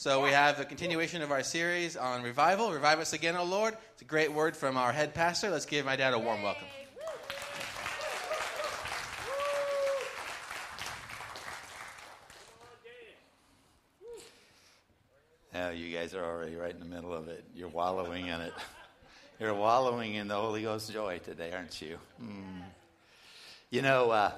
So we have a continuation of our series on revival. Revive us again, O Lord. It's a great word from our head pastor. Let's give my dad a warm welcome. Now you guys are already right in the middle of it. You're wallowing in it. You're wallowing in the Holy Ghost joy today, aren't you? Mm. You know, uh,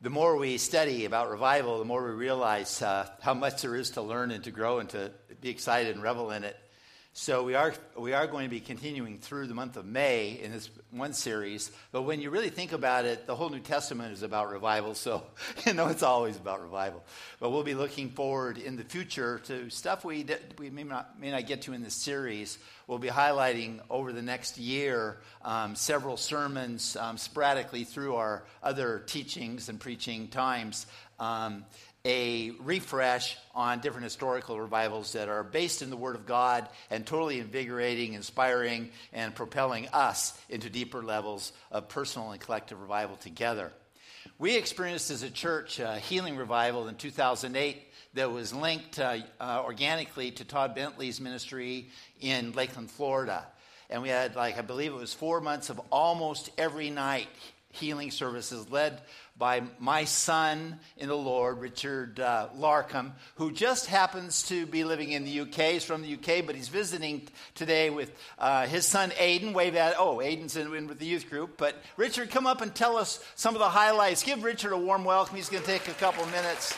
the more we study about revival, the more we realize uh, how much there is to learn and to grow and to be excited and revel in it. So we are we are going to be continuing through the month of May in this one series. But when you really think about it, the whole New Testament is about revival. So you know it's always about revival. But we'll be looking forward in the future to stuff we we may not may not get to in this series. We'll be highlighting over the next year um, several sermons um, sporadically through our other teachings and preaching times. Um, a refresh on different historical revivals that are based in the Word of God and totally invigorating, inspiring, and propelling us into deeper levels of personal and collective revival together. We experienced as a church a healing revival in 2008 that was linked uh, uh, organically to Todd Bentley's ministry in Lakeland, Florida. And we had, like, I believe it was four months of almost every night healing services led by my son in the Lord, Richard uh, Larkham, who just happens to be living in the UK. He's from the UK, but he's visiting today with uh, his son Aiden. Wave at, oh, Aiden's in, in with the youth group. But Richard, come up and tell us some of the highlights. Give Richard a warm welcome. He's going to take a couple minutes.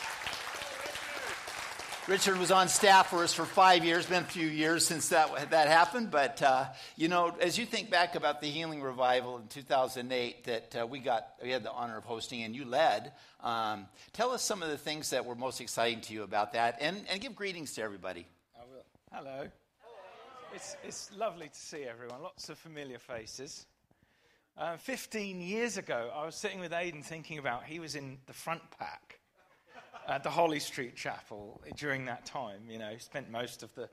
Richard was on staff for us for five years. Been a few years since that that happened, but uh, you know, as you think back about the healing revival in 2008 that uh, we got, we had the honor of hosting, and you led. Um, tell us some of the things that were most exciting to you about that, and, and give greetings to everybody. I will. Hello. Hello. It's it's lovely to see everyone. Lots of familiar faces. Uh, 15 years ago, I was sitting with Aiden thinking about he was in the front pack at the Holly Street Chapel during that time. You know, spent most of the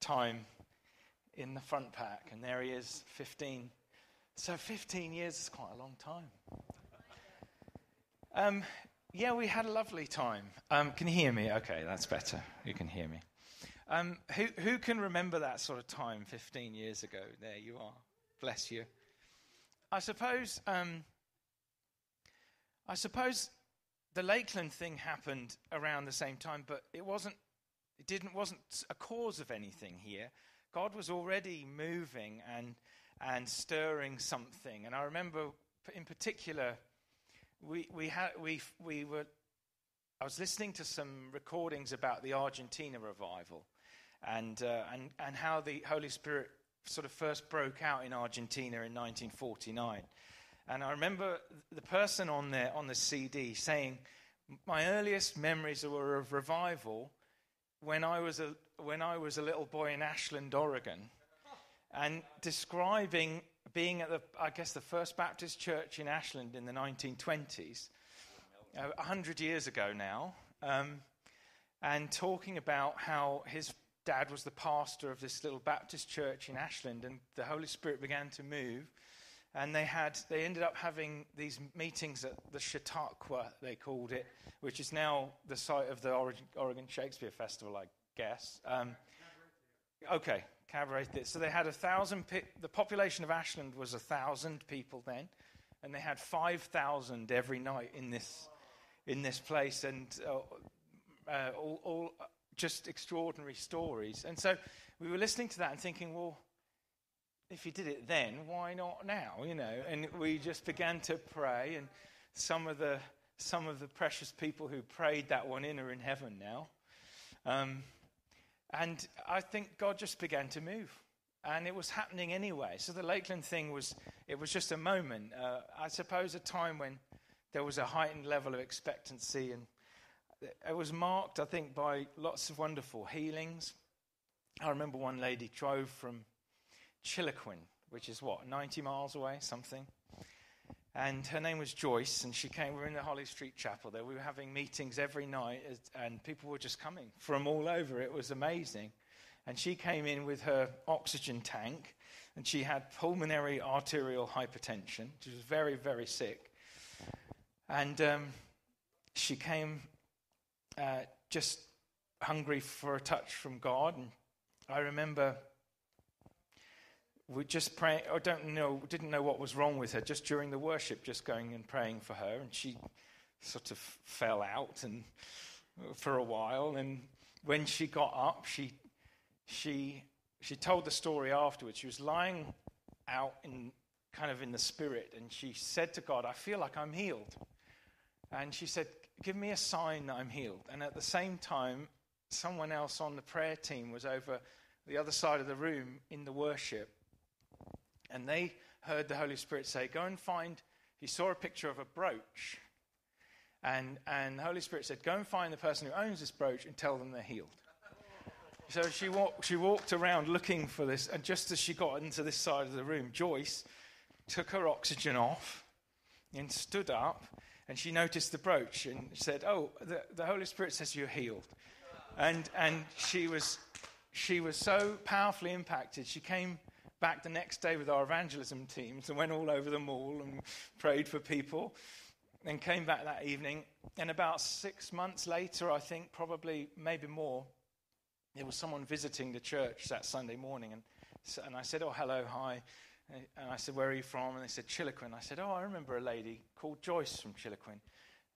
time in the front pack, and there he is, 15. So 15 years is quite a long time. Um, yeah, we had a lovely time. Um, can you hear me? Okay, that's better. You can hear me. Um, who, who can remember that sort of time 15 years ago? There you are. Bless you. I suppose. Um, I suppose the Lakeland thing happened around the same time, but it wasn't. It didn't wasn't a cause of anything here. God was already moving and and stirring something. And I remember, in particular, we we had we we were. I was listening to some recordings about the Argentina revival, and uh, and and how the Holy Spirit sort of first broke out in Argentina in 1949. And I remember the person on the, on the CD saying, My earliest memories were of revival when I was a, when I was a little boy in Ashland, Oregon, and describing being at the, I guess, the First Baptist Church in Ashland in the 1920s, uh, 100 years ago now, um, and talking about how his dad was the pastor of this little Baptist church in Ashland, and the Holy Spirit began to move and they had they ended up having these meetings at the Chautauqua they called it, which is now the site of the Oregon Shakespeare Festival, I guess. Um, okay, Cabaret. So they had a thousand. the population of Ashland was a thousand people then, and they had five thousand every night in this in this place, and uh, uh, all, all just extraordinary stories. And so we were listening to that and thinking, well if you did it then, why not now? You know, and we just began to pray, and some of the some of the precious people who prayed that one in are in heaven now. Um, and I think God just began to move, and it was happening anyway. So the Lakeland thing was it was just a moment, uh, I suppose, a time when there was a heightened level of expectancy, and it was marked, I think, by lots of wonderful healings. I remember one lady drove from Chiloquin, which is what, 90 miles away, something. And her name was Joyce, and she came. We were in the Holly Street Chapel there. We were having meetings every night, and people were just coming from all over. It was amazing. And she came in with her oxygen tank, and she had pulmonary arterial hypertension. She was very, very sick. And um, she came uh, just hungry for a touch from God. And I remember we just praying. I don't know, didn't know what was wrong with her. Just during the worship, just going and praying for her, and she sort of fell out and for a while. And when she got up, she she she told the story afterwards. She was lying out in kind of in the spirit, and she said to God, "I feel like I'm healed." And she said, "Give me a sign that I'm healed." And at the same time, someone else on the prayer team was over the other side of the room in the worship, and they heard the Holy Spirit say, "Go and find." He saw a picture of a brooch, and and the Holy Spirit said, "Go and find the person who owns this brooch and tell them they're healed." So she walked, she walked around looking for this, and just as she got into this side of the room, Joyce took her oxygen off and stood up, and she noticed the brooch and said, "Oh, the, the Holy Spirit says you're healed," and and she was she was so powerfully impacted. She came back the next day with our evangelism teams and went all over the mall and prayed for people, and came back that evening. And about six months later, I think probably maybe more there was someone visiting the church that Sunday morning, and, and I said, Oh, hello, hi. And I said, Where are you from? And they said, Chiloquin. I said, Oh, I remember a lady called Joyce from Chiloquin.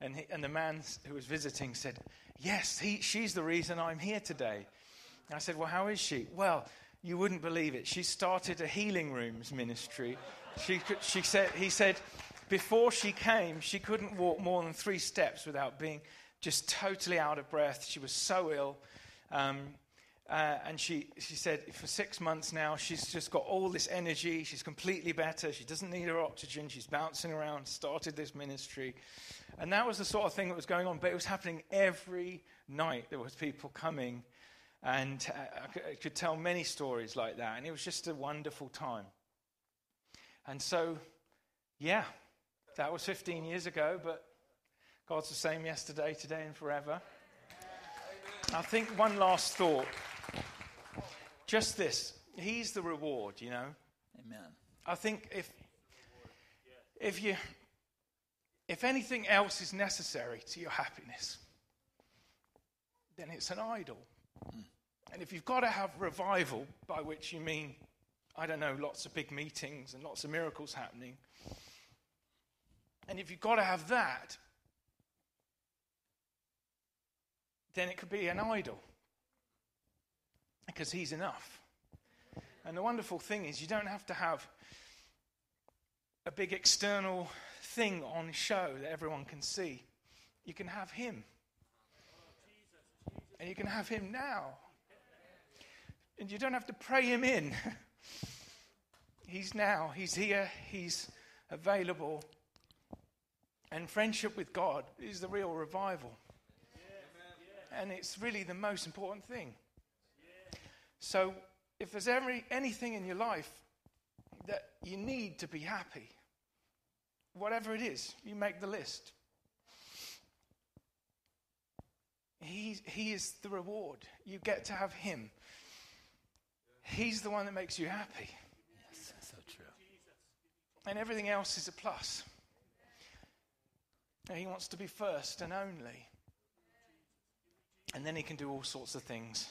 And, he, and the man who was visiting said, Yes, he, she's the reason I'm here today. And I said, Well, how is she? Well, you wouldn't believe it. She started a healing rooms ministry. She, she said, he said, before she came, she couldn't walk more than three steps without being just totally out of breath. She was so ill. Um, uh, and she, she said, for six months now, she's just got all this energy. She's completely better. She doesn't need her oxygen. She's bouncing around, started this ministry. And that was the sort of thing that was going on. But it was happening every night. There was people coming. And uh, I could tell many stories like that. And it was just a wonderful time. And so, yeah, that was 15 years ago. But God's the same yesterday, today, and forever. I think one last thought. Just this. He's the reward, you know. Amen. I think if if you if anything else is necessary to your happiness, then it's an idol. And if you've got to have revival, by which you mean, I don't know, lots of big meetings and lots of miracles happening, and if you've got to have that, then it could be an idol because He's enough. And the wonderful thing is, you don't have to have a big external thing on show that everyone can see. You can have Him. And you can have Him now. And you don't have to pray Him in. he's now, He's here, He's available. And friendship with God is the real revival. And it's really the most important thing. So, if there's ever anything in your life that you need to be happy, whatever it is, you make the list. He, he is the reward. You get to have Him. He's the one that makes you happy. Yes, so true. And everything else is a plus. And he wants to be first and only. And then he can do all sorts of things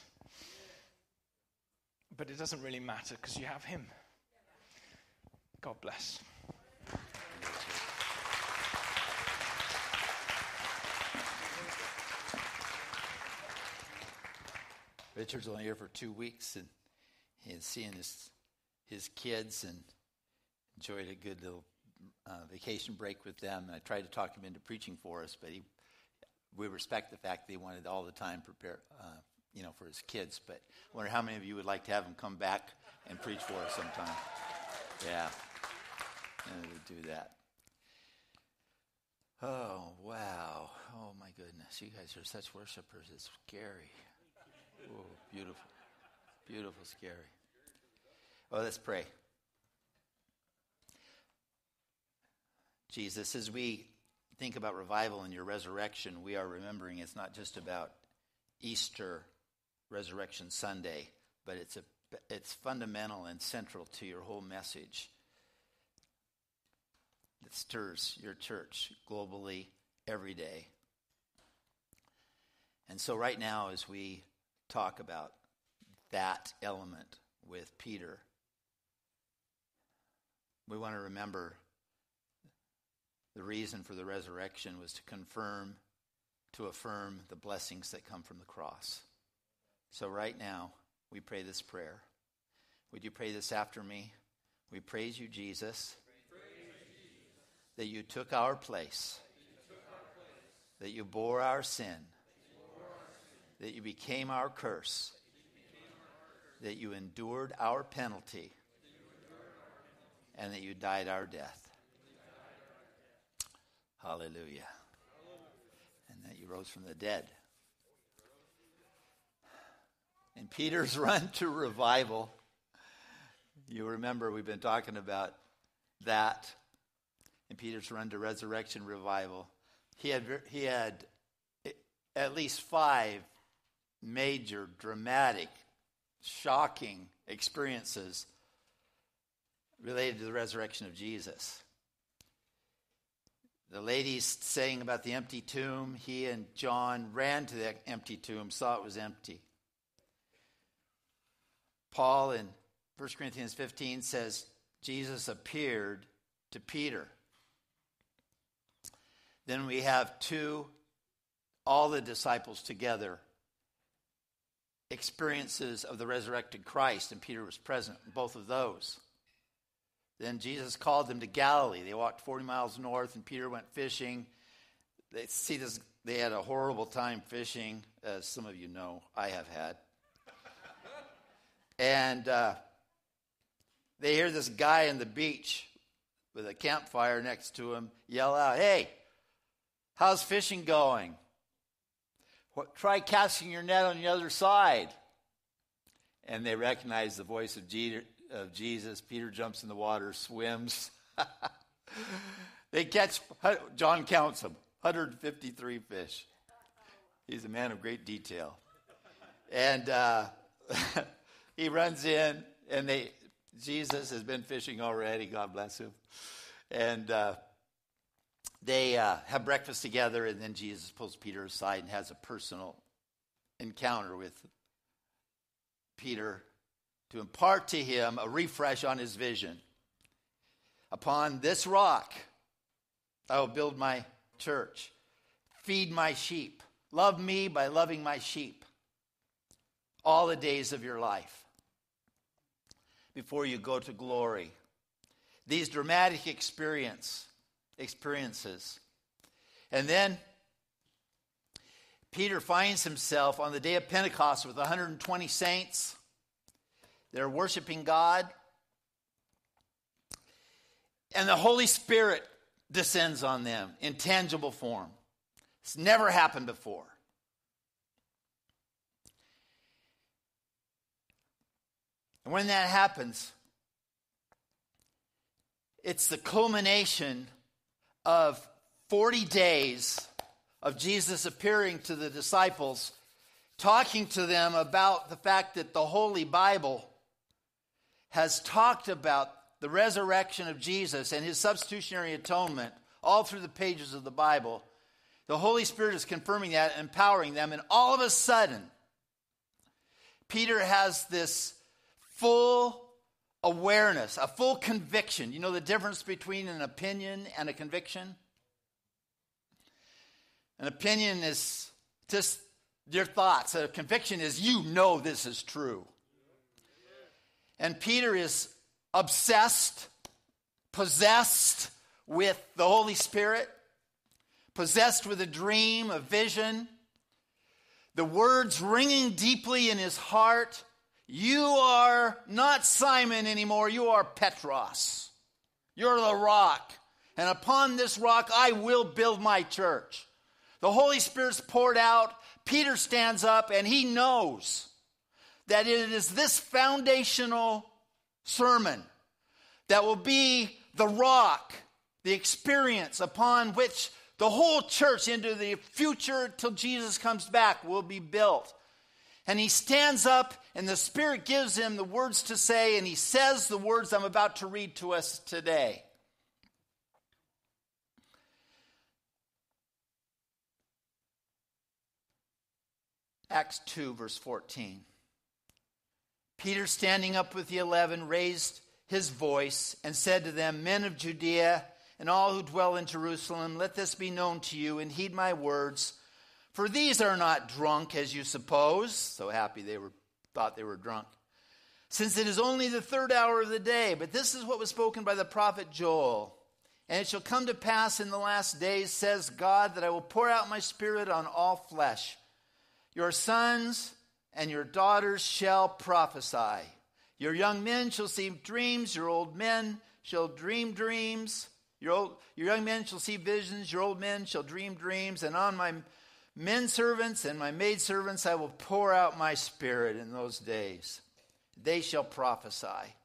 but it doesn't really matter because you have Him. God bless. Richard's only here for two weeks, and he's seeing his his kids and enjoyed a good little uh, vacation break with them. And I tried to talk him into preaching for us, but he we respect the fact that he wanted all the time prepare uh, you know, for his kids. But I wonder how many of you would like to have him come back and preach for us sometime. Yeah, and we do that. Oh wow! Oh my goodness! You guys are such worshipers. It's scary. Oh, beautiful, beautiful, scary. Oh, let's pray. Jesus, as we think about revival and your resurrection, we are remembering it's not just about Easter Resurrection Sunday, but it's, a, it's fundamental and central to your whole message that stirs your church globally every day. And so, right now, as we talk about that element with Peter. We want to remember the reason for the resurrection was to confirm, to affirm the blessings that come from the cross. So, right now, we pray this prayer. Would you pray this after me? We praise you, Jesus, that you took our place, that you bore our sin, that you became our curse, that you endured our penalty, and that you died our death. Hallelujah. And that you rose from the dead. In Peter's run to revival, you remember we've been talking about that in Peter's run to resurrection revival. He had, he had eh, at least five major, dramatic, shocking experiences related to the resurrection of Jesus. The ladies saying about the empty tomb, he and John ran to the empty tomb, saw it was empty. Paul in 1 Corinthians 15 says Jesus appeared to Peter. Then we have two, all the disciples together, experiences of the resurrected Christ, and Peter was present both of those. Then Jesus called them to Galilee. They walked 40 miles north, and Peter went fishing. They see this. They had a horrible time fishing, as some of you know I have had. and uh, they hear this guy on the beach with a campfire next to him yell out, "Hey, how's fishing going? What, try casting your net on the other side." And they recognize the voice of Jesus of Jesus. Peter jumps in the water, swims. they catch, John counts them 153 fish. He's a man of great detail. And uh, he runs in, and they, Jesus has been fishing already, God bless him. And uh, they uh, have breakfast together, and then Jesus pulls Peter aside and has a personal encounter with Peter to impart to him a refresh on his vision. Upon this rock, I will build my church. Feed my sheep. Love me by loving my sheep all the days of your life before you go to glory. These dramatic experience, experiences. And then Peter finds himself on the day of Pentecost with 120 saints they're worshiping God. And the Holy Spirit descends on them in tangible form. It's never happened before. And when that happens, it's the culmination of 40 days of Jesus appearing to the disciples, talking to them about the fact that the Holy Bible has talked about the resurrection of Jesus and his substitutionary atonement all through the pages of the Bible. The Holy Spirit is confirming that, empowering them, and all of a sudden, Peter has this full awareness, a full conviction. You know the difference between an opinion and a conviction? An opinion is just your thoughts. A conviction is you know this is true. And Peter is obsessed, possessed with the Holy Spirit, possessed with a dream, a vision. The words ringing deeply in his heart You are not Simon anymore, you are Petros. You're the rock. And upon this rock I will build my church. The Holy Spirit's poured out. Peter stands up and he knows that it is this foundational sermon that will be the rock, the experience upon which the whole church into the future till Jesus comes back will be built. And he stands up, and the Spirit gives him the words to say, and he says the words I'm about to read to us today. Acts 2, verse 14. Peter, standing up with the eleven, raised his voice and said to them, Men of Judea and all who dwell in Jerusalem, let this be known to you and heed my words. For these are not drunk as you suppose. So happy they were, thought they were drunk. Since it is only the third hour of the day, but this is what was spoken by the prophet Joel. And it shall come to pass in the last days, says God, that I will pour out my spirit on all flesh. Your sons and your daughters shall prophesy. Your young men shall see dreams, your old men shall dream dreams. Your, old, your young men shall see visions, your old men shall dream dreams, and on my men servants and my maid servants I will pour out my spirit in those days. They shall prophesy.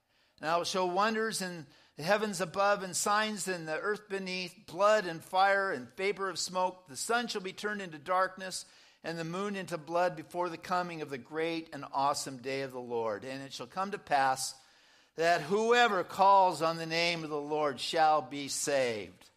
And I will show wonders in the heavens above and signs in the earth beneath, blood and fire and vapor of smoke. The sun shall be turned into darkness and the moon into blood before the coming of the great and awesome day of the Lord. And it shall come to pass that whoever calls on the name of the Lord shall be saved.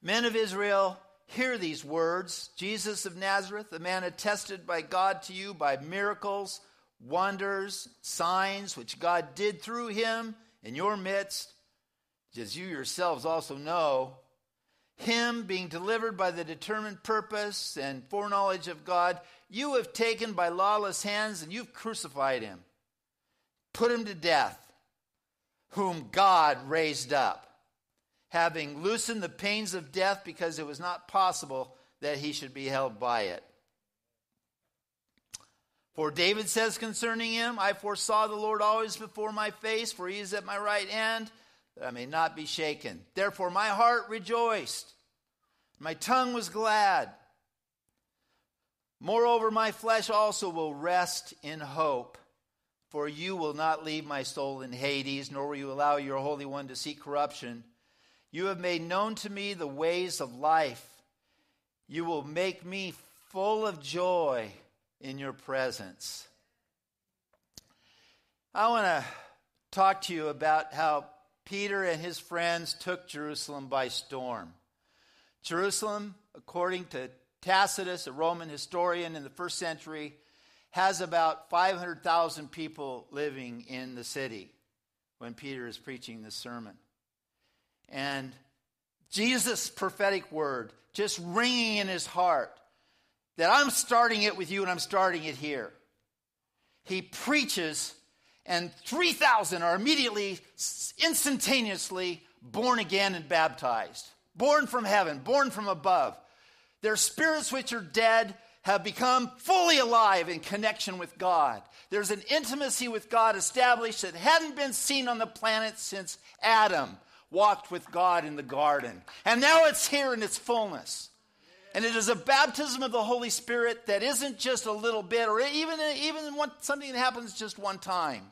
Men of Israel, hear these words. Jesus of Nazareth, the man attested by God to you by miracles, wonders, signs which God did through him in your midst, as you yourselves also know him being delivered by the determined purpose and foreknowledge of God, you have taken by lawless hands and you've crucified him, put him to death, whom God raised up, having loosened the pains of death because it was not possible that he should be held by it. For David says concerning him, I foresaw the Lord always before my face, for he is at my right hand that I may not be shaken. Therefore, my heart rejoiced, my tongue was glad. Moreover, my flesh also will rest in hope, for you will not leave my soul in Hades, nor will you allow your Holy One to see corruption. You have made known to me the ways of life. You will make me full of joy in your presence. I want to talk to you about how Peter and his friends took Jerusalem by storm. Jerusalem, according to Tacitus, a Roman historian in the first century, has about 500,000 people living in the city when Peter is preaching this sermon. And Jesus' prophetic word just ringing in his heart that I'm starting it with you and I'm starting it here. He preaches and 3,000 are immediately, instantaneously born again and baptized. Born from heaven, born from above. Their spirits, which are dead, have become fully alive in connection with God. There's an intimacy with God established that hadn't been seen on the planet since Adam walked with God in the garden. And now it's here in its fullness. And it is a baptism of the Holy Spirit that isn't just a little bit or even, even one, something that happens just one time.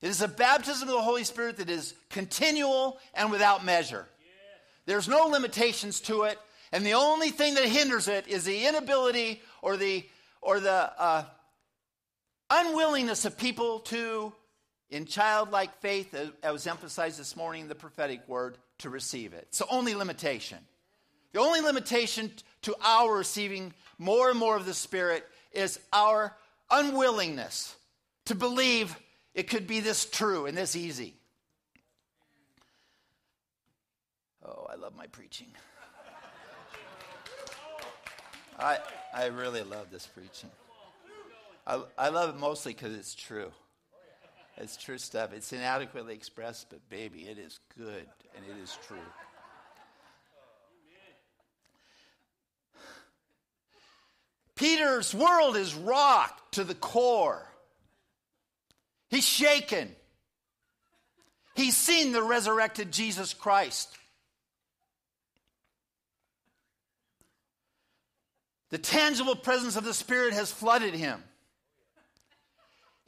It is a baptism of the Holy Spirit that is continual and without measure. There's no limitations to it, and the only thing that hinders it is the inability or the or the uh, unwillingness of people to, in childlike faith, as was emphasized this morning in the prophetic word, to receive it. The only limitation. The only limitation to our receiving more and more of the Spirit is our unwillingness to believe it could be this true and this easy. Oh, I love my preaching. I, I really love this preaching. I, I love it mostly because it's true. It's true stuff. It's inadequately expressed, but baby, it is good and it is true. Peter's world is rocked to the core. He's shaken. He's seen the resurrected Jesus Christ. The tangible presence of the Spirit has flooded him.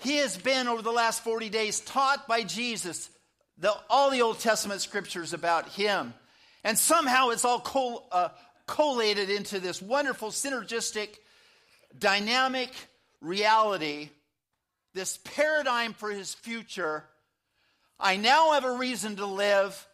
He has been, over the last 40 days, taught by Jesus the, all the Old Testament scriptures about him. And somehow it's all uh, collated into this wonderful, synergistic, dynamic reality this paradigm for his future, I now have a reason to live,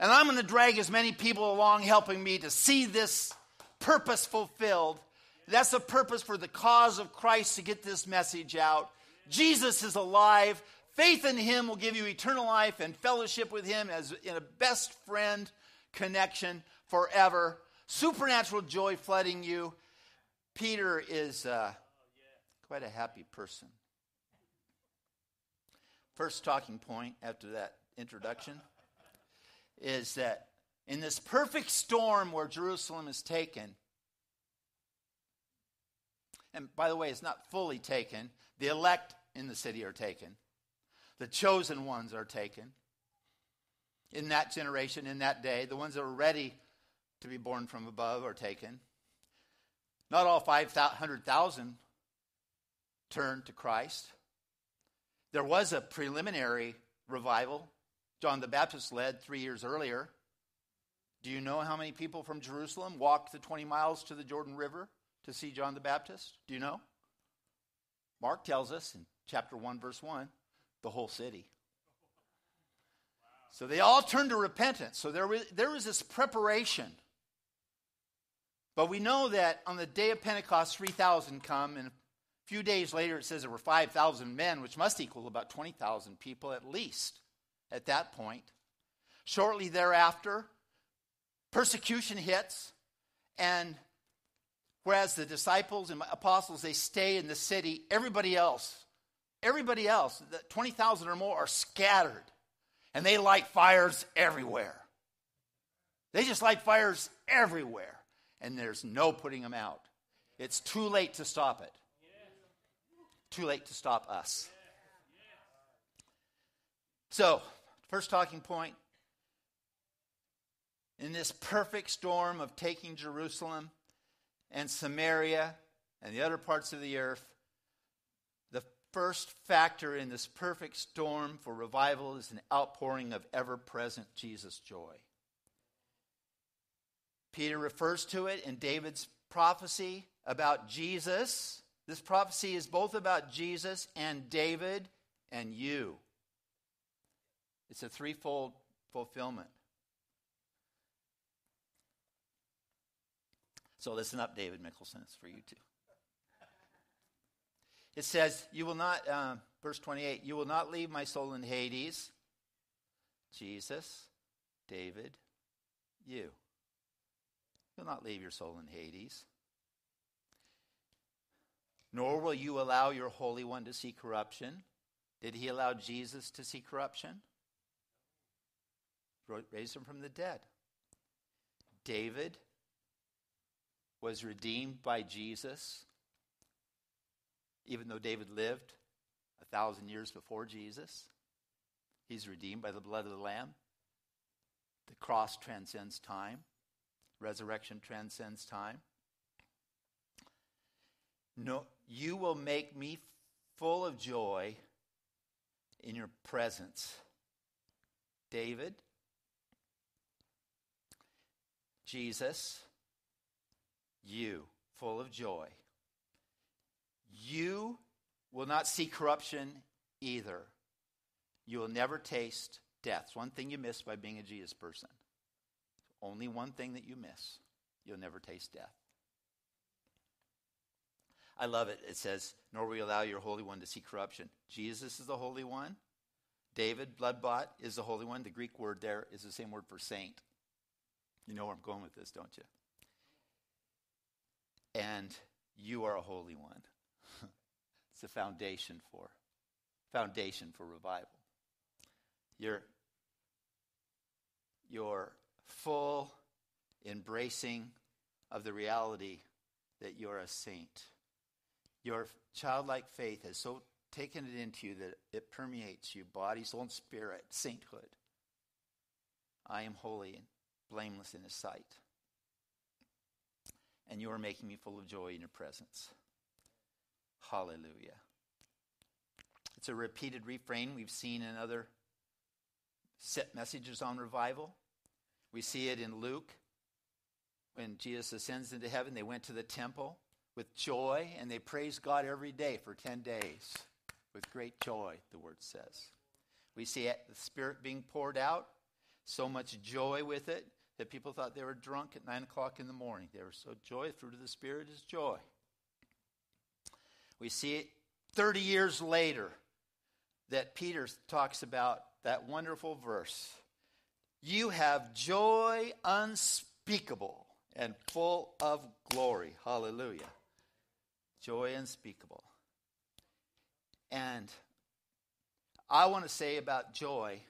and I'm going to drag as many people along helping me to see this purpose fulfilled That's the purpose for the cause of Christ to get this message out. Jesus is alive. Faith in him will give you eternal life and fellowship with him as in a best friend connection forever. Supernatural joy flooding you. Peter is uh, quite a happy person. First talking point after that introduction is that in this perfect storm where Jerusalem is taken, and by the way, it's not fully taken, the elect in the city are taken, the chosen ones are taken. In that generation, in that day, the ones that are ready to be born from above are taken. Not all 500,000 turned to Christ. There was a preliminary revival John the Baptist led three years earlier. Do you know how many people from Jerusalem walked the 20 miles to the Jordan River to see John the Baptist? Do you know? Mark tells us in chapter 1, verse 1, the whole city. So they all turned to repentance. So there was, there was this preparation. But we know that on the day of Pentecost, 3,000 come, and a few days later it says there were 5,000 men, which must equal about 20,000 people at least at that point. Shortly thereafter, persecution hits, and whereas the disciples and apostles they stay in the city, everybody else, everybody else, the 20,000 or more are scattered, and they light fires everywhere. They just light fires everywhere, and there's no putting them out. It's too late to stop it. Too late to stop us. So, First talking point in this perfect storm of taking Jerusalem and Samaria and the other parts of the earth, first factor in this perfect storm for revival is an outpouring of ever present Jesus' joy. Peter refers to it in David's prophecy about Jesus. This prophecy is both about Jesus and David and you. It's a threefold fulfillment. So listen up, David Mickelson. It's for you too. It says, You will not, uh, verse 28, you will not leave my soul in Hades. Jesus, David, you. You'll not leave your soul in Hades. Nor will you allow your Holy One to see corruption. Did he allow Jesus to see corruption? raised him from the dead. David was redeemed by Jesus, even though David lived a thousand years before Jesus. He's redeemed by the blood of the Lamb. The cross transcends time, resurrection transcends time. No, you will make me full of joy in your presence. David, Jesus, you, full of joy. You will not see corruption either. You will never taste death. It's one thing you miss by being a Jesus person. Only one thing that you miss. You'll never taste death. I love it. It says, Nor will you allow your Holy One to see corruption. Jesus is the Holy One. David, blood bought, is the Holy One. The Greek word there is the same word for saint. You know where I'm going with this, don't you? And you are a holy one. It's the foundation for foundation for revival. Your your full embracing of the reality that you're a saint. Your childlike faith has so taken it into you that it permeates you, body, soul, and spirit, sainthood. I am holy and blameless in his sight. And you are making me full of joy in your presence. Hallelujah. It's a repeated refrain we've seen in other set messages on revival. We see it in Luke. When Jesus ascends into heaven, they went to the temple with joy and they praised God every day for 10 days with great joy, the word says. We see it, the Spirit being poured out, so much joy with it that people thought they were drunk at 9 o'clock in the morning. They were so joy. Fruit of the Spirit is joy. We see it 30 years later that Peter talks about that wonderful verse. You have joy unspeakable and full of glory. Hallelujah. Joy unspeakable. And I want to say about joy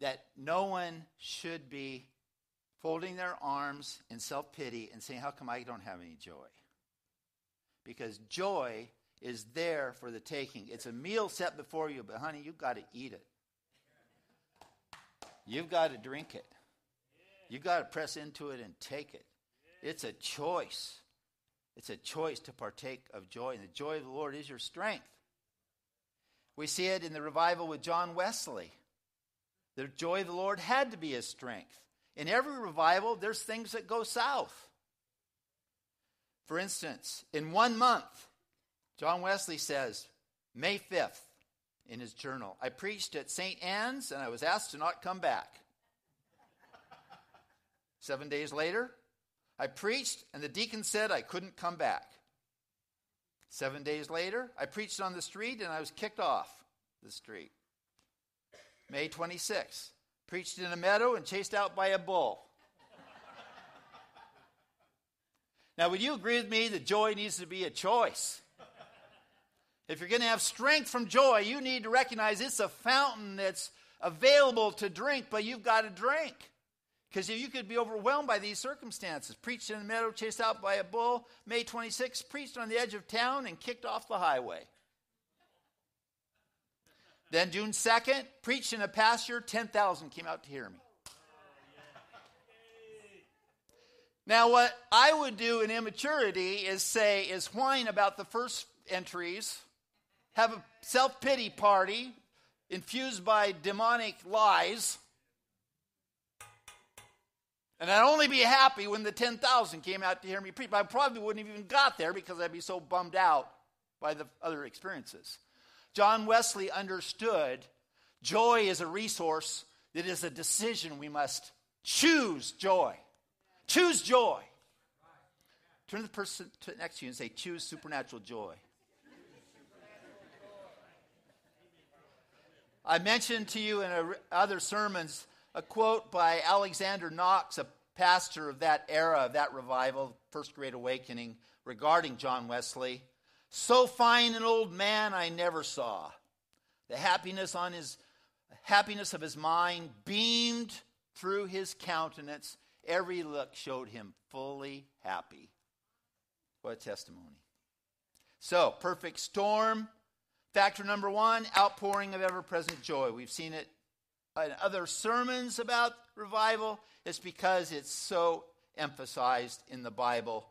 that no one should be folding their arms in self pity and saying, How come I don't have any joy? Because joy is there for the taking. It's a meal set before you, but honey, you've got to eat it. You've got to drink it. You've got to press into it and take it. It's a choice. It's a choice to partake of joy, and the joy of the Lord is your strength. We see it in the revival with John Wesley. The joy of the Lord had to be his strength. In every revival, there's things that go south. For instance, in one month, John Wesley says, May 5th, in his journal, I preached at St. Anne's and I was asked to not come back. Seven days later, I preached and the deacon said I couldn't come back. Seven days later, I preached on the street and I was kicked off the street. May 26, preached in a meadow and chased out by a bull. Now, would you agree with me that joy needs to be a choice? If you're going to have strength from joy, you need to recognize it's a fountain that's available to drink, but you've got to drink. Because you could be overwhelmed by these circumstances. Preached in a meadow, chased out by a bull. May 26, preached on the edge of town and kicked off the highway. Then June 2nd, preached in a pasture, 10,000 came out to hear me. Now, what I would do in immaturity is say, is whine about the first entries have a self pity party infused by demonic lies. And I'd only be happy when the 10,000 came out to hear me preach. I probably wouldn't have even got there because I'd be so bummed out by the other experiences. John Wesley understood joy is a resource that is a decision we must choose joy. Choose joy. Turn to the person next to you and say, Choose supernatural joy. I mentioned to you in a, other sermons a quote by Alexander Knox, a pastor of that era, of that revival, First Great Awakening, regarding John Wesley. So fine an old man I never saw. The happiness on his happiness of his mind beamed through his countenance. Every look showed him fully happy. What a testimony. So, perfect storm Factor number one outpouring of ever present joy. We've seen it in other sermons about revival. It's because it's so emphasized in the Bible.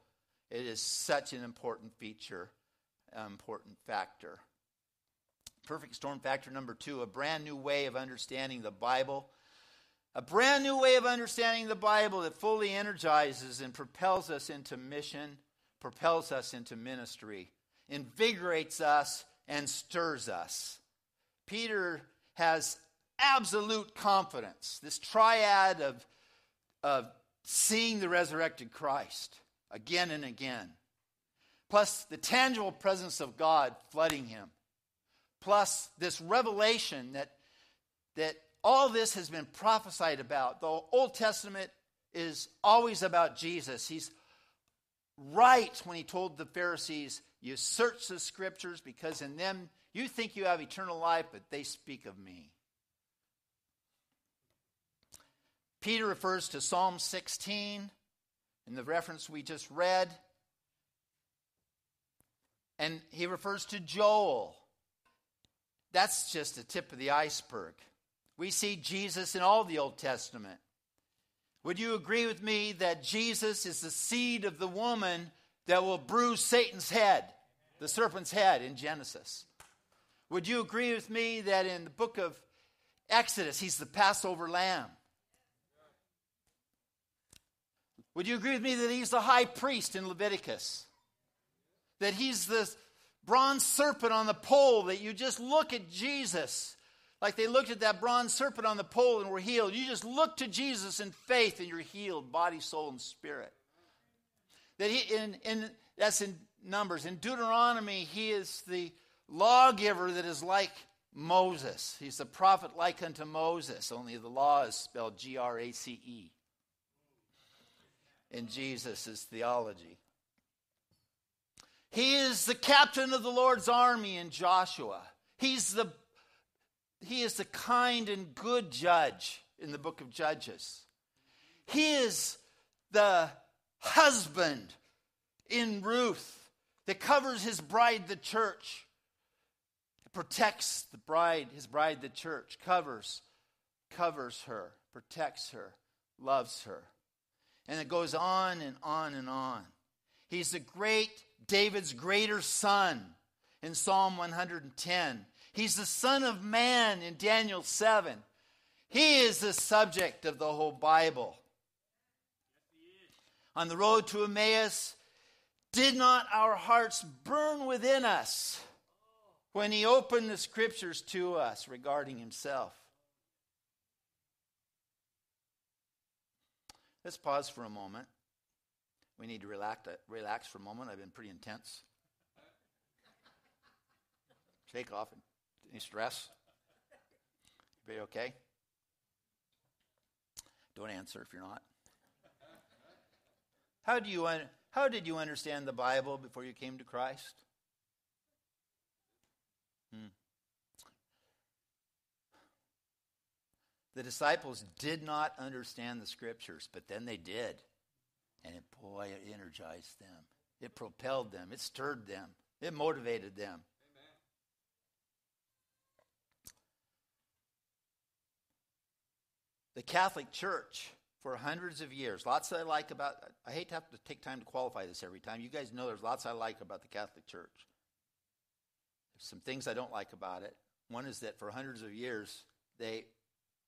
It is such an important feature, an important factor. Perfect storm factor number two a brand new way of understanding the Bible. A brand new way of understanding the Bible that fully energizes and propels us into mission, propels us into ministry, invigorates us and stirs us. Peter has absolute confidence, this triad of, of seeing the resurrected Christ again and again, plus the tangible presence of God flooding him, plus this revelation that, that all this has been prophesied about. The Old Testament is always about Jesus. He's right when he told the Pharisees, You search the scriptures because in them you think you have eternal life, but they speak of me. Peter refers to Psalm 16 in the reference we just read. And he refers to Joel. That's just the tip of the iceberg. We see Jesus in all the Old Testament. Would you agree with me that Jesus is the seed of the woman that will bruise Satan's head, the serpent's head in Genesis? Would you agree with me that in the book of Exodus, he's the Passover lamb? Would you agree with me that he's the high priest in Leviticus? That he's the bronze serpent on the pole, that you just look at Jesus like they looked at that bronze serpent on the pole and were healed. You just look to Jesus in faith and you're healed, body, soul, and spirit. That he, in, in, that's in Numbers. In Deuteronomy, he is the lawgiver that is like Moses. He's the prophet like unto Moses, only the law is spelled G R A C E in Jesus' theology. He is the captain of the Lord's army in Joshua. He's the, he is the kind and good judge in the book of Judges. He is the husband in Ruth that covers his bride, the church, protects the bride, his bride, the church, covers, covers her, protects her, loves her. And it goes on and on and on. He's the great, David's greater son in Psalm 110. He's the Son of Man in Daniel 7. He is the subject of the whole Bible. On the road to Emmaus, did not our hearts burn within us when he opened the scriptures to us regarding himself? Let's pause for a moment. We need to relax, relax for a moment. I've been pretty intense. Shake off. Any stress? Everybody okay? Don't answer if you're not. How, do you, how did you understand the Bible before you came to Christ? Hmm. The disciples did not understand the scriptures, but then they did. And it, boy, it energized them. It propelled them. It stirred them. It motivated them. The Catholic Church, for hundreds of years, lots I like about, I hate to have to take time to qualify this every time. You guys know there's lots I like about the Catholic Church. There's some things I don't like about it. One is that for hundreds of years, they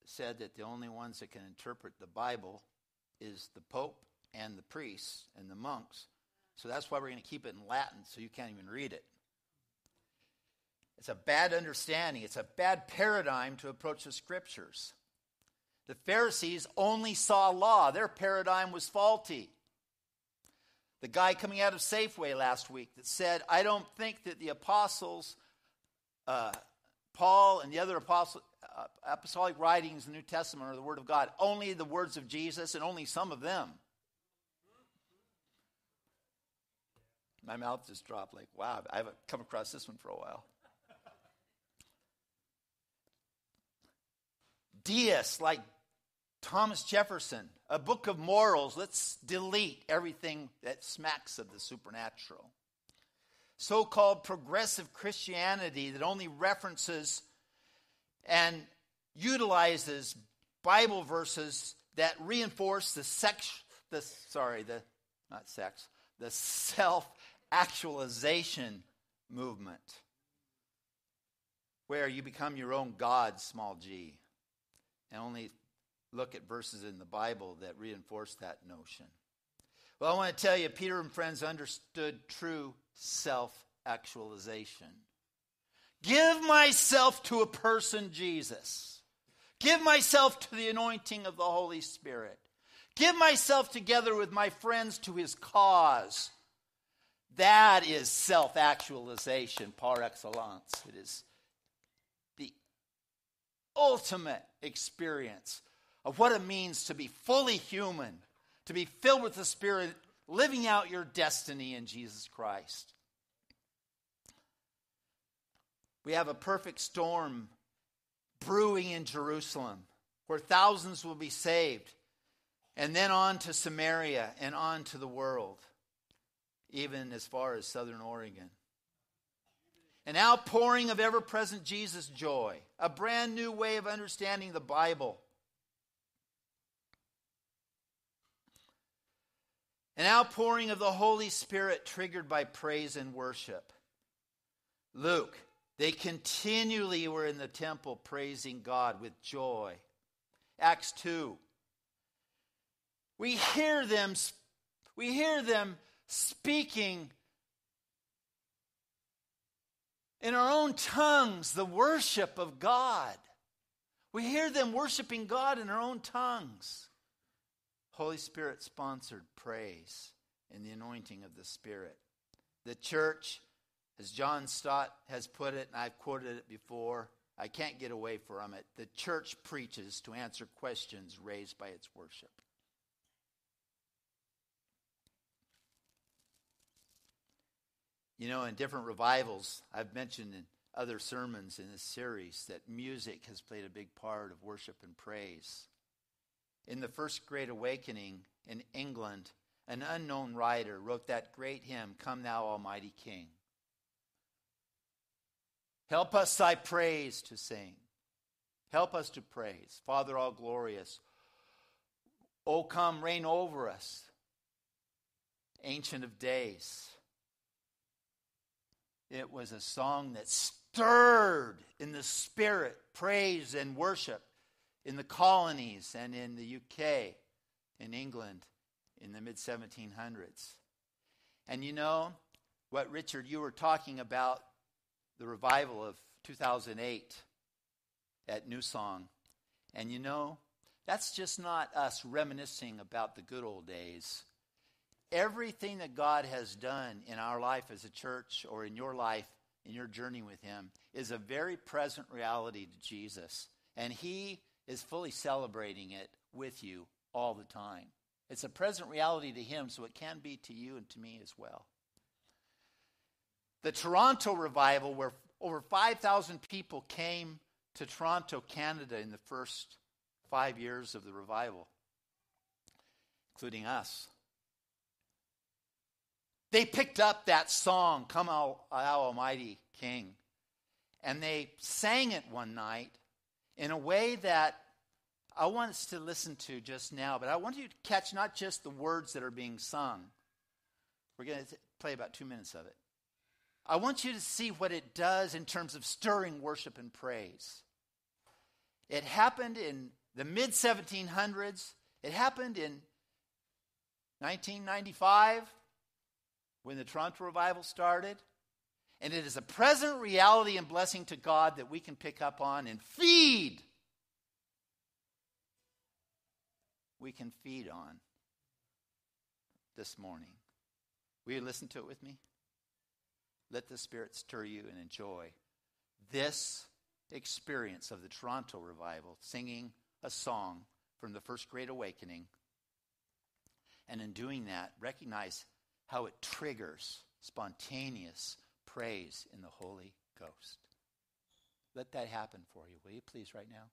said that the only ones that can interpret the Bible is the Pope and the priests and the monks. So that's why we're going to keep it in Latin so you can't even read it. It's a bad understanding, it's a bad paradigm to approach the scriptures. The Pharisees only saw law, their paradigm was faulty. The guy coming out of Safeway last week that said, I don't think that the apostles, uh, Paul and the other apostles, uh, apostolic writings in the New Testament are the Word of God. Only the words of Jesus and only some of them. My mouth just dropped like, wow, I haven't come across this one for a while. Deists like Thomas Jefferson, a book of morals. Let's delete everything that smacks of the supernatural. So called progressive Christianity that only references and utilizes Bible verses that reinforce the sex, the sorry, the not sex, the self actualization movement, where you become your own God, small g, and only look at verses in the Bible that reinforce that notion. Well, I want to tell you, Peter and friends understood true self actualization. Give myself to a person, Jesus. Give myself to the anointing of the Holy Spirit. Give myself together with my friends to his cause. That is self actualization par excellence. It is the ultimate experience of what it means to be fully human, to be filled with the Spirit, living out your destiny in Jesus Christ. We have a perfect storm brewing in Jerusalem where thousands will be saved, and then on to Samaria and on to the world, even as far as southern Oregon. An outpouring of ever present Jesus joy, a brand new way of understanding the Bible. An outpouring of the Holy Spirit triggered by praise and worship. Luke they continually were in the temple praising God with joy. Acts 2. We hear them we hear them speaking in our own tongues the worship of God. We hear them worshiping God in our own tongues. Holy Spirit sponsored praise and the anointing of the Spirit. The church, as John Stott has put it, and I've quoted it before, I can't get away from it. The church preaches to answer questions raised by its worship. You know, in different revivals, I've mentioned in other sermons in this series that music has played a big part of worship and praise. In the First Great Awakening in England, an unknown writer wrote that great hymn, Come Thou Almighty King. Help us thy praise to sing. Help us to praise. Father all glorious. O come, reign over us. Ancient of days. It was a song that stirred in the spirit praise and worship in the colonies and in the UK, in England, in the mid 1700s. And you know what, Richard, you were talking about the revival of 2008 at New Song. And you know, that's just not us reminiscing about the good old days. Everything that God has done in our life as a church or in your life, in your journey with Him, is a very present reality to Jesus. And He is fully celebrating it with you all the time. It's a present reality to Him, so it can be to you and to me as well. The Toronto revival, where over 5,000 people came to Toronto, Canada, in the first five years of the revival, including us. They picked up that song, Come Thou Almighty King, and they sang it one night in a way that I want us to listen to just now, but I want you to catch not just the words that are being sung. We're going to play about two minutes of it. I want you to see what it does in terms of stirring worship and praise. It happened in the mid 1700s, it happened in 1995 when the Toronto revival started. And it is a present reality and blessing to God that we can pick up on and feed. We can feed on this morning. Will you listen to it with me? Let the Spirit stir you and enjoy this experience of the Toronto revival, singing a song from the First Great Awakening. And in doing that, recognize how it triggers spontaneous praise in the Holy Ghost. Let that happen for you, will you please, right now?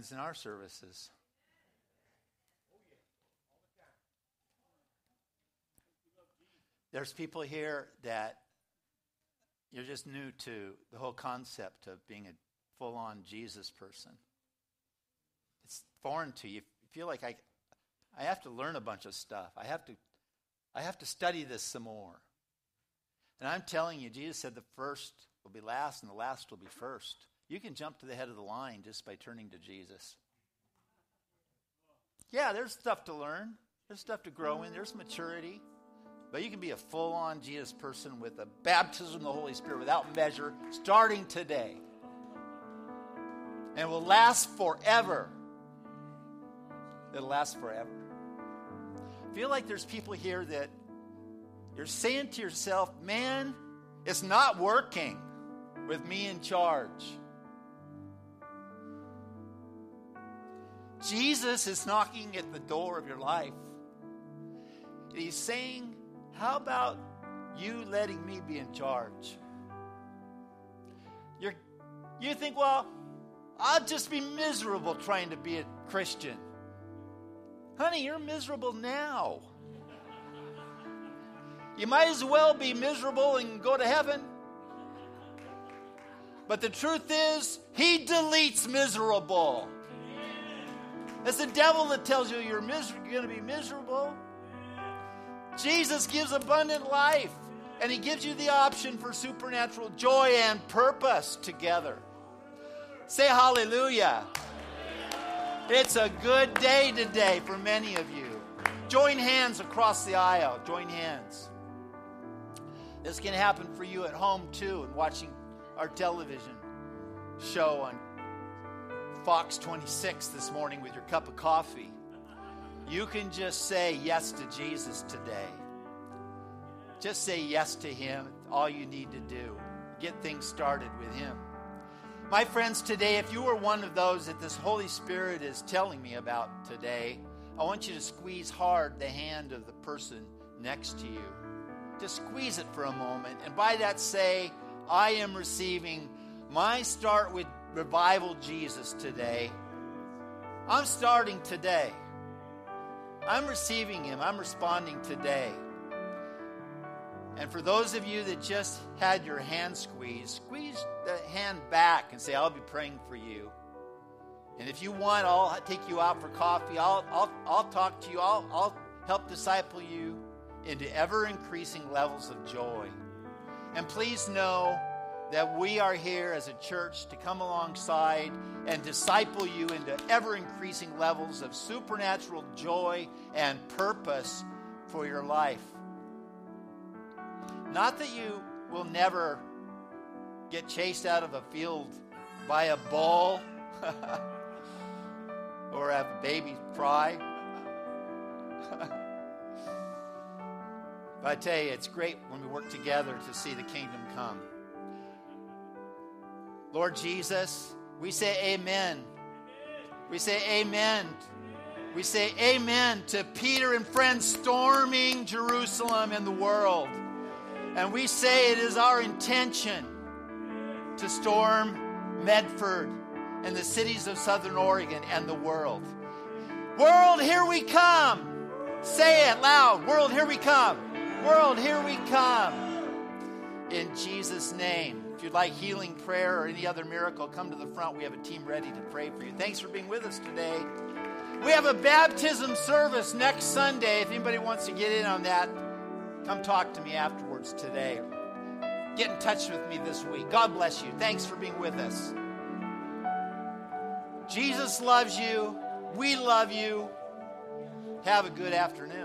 In our services. There's people here that you're just new to the whole concept of being a full on Jesus person. It's foreign to you. You feel like I, I have to learn a bunch of stuff. I have to, I have to study this some more. And I'm telling you, Jesus said the first will be last and the last will be first. You can jump to the head of the line just by turning to Jesus. Yeah, there's stuff to learn, there's stuff to grow in, there's maturity. But you can be a full on Jesus person with a baptism of the Holy Spirit without measure starting today. And it will last forever. It'll last forever. feel like there's people here that you're saying to yourself, man, it's not working with me in charge. Jesus is knocking at the door of your life. And He's saying, How about you letting me be in charge? You're, you think, Well, I'll just be miserable trying to be a Christian. Honey, you're miserable now. You might as well be miserable and go to heaven. But the truth is, He deletes miserable. It's the devil that tells you you're, going to be miserable. Jesus gives abundant life, and He gives you the option for supernatural joy and purpose together. Say hallelujah. It's a good day today for many of you. Join hands across the aisle. Join hands. This can happen for you at home too, and watching our television show on Fox 26 this morning with your cup of coffee. You can just say yes to Jesus today. Just say yes to Him. All you need to do. Get things started with Him. My friends, today, if you are one of those that this Holy Spirit is telling me about today, I want you to squeeze hard the hand of the person next to you. Just squeeze it for a moment. And by that, say, I am receiving my start with revival Jesus today. I'm starting today. I'm receiving Him. I'm responding today. And for those of you that just had your hand squeezed, squeeze the hand back and say, I'll be praying for you. And if you want, I'll take you out for coffee. I'll, I'll, I'll talk to you. I'll, I'll help disciple you into ever increasing levels of joy. And please know that we are here as a church to come alongside and disciple you into ever increasing levels of supernatural joy and purpose for your life. Not that you will never get chased out of a field by a bull or have a baby cry. but I tell you, it's great when we work together to see the kingdom come. Lord Jesus, we say amen. We say amen. We say amen to Peter and friends storming Jerusalem and the world. And we say it is our intention to storm Medford and the cities of Southern Oregon and the world. World, here we come. Say it loud. World, here we come. World, here we come. In Jesus' name. If you'd like healing prayer or any other miracle, come to the front. We have a team ready to pray for you. Thanks for being with us today. We have a baptism service next Sunday. If anybody wants to get in on that, come talk to me afterwards today. Get in touch with me this week. God bless you. Thanks for being with us. Jesus loves you. We love you. Have a good afternoon.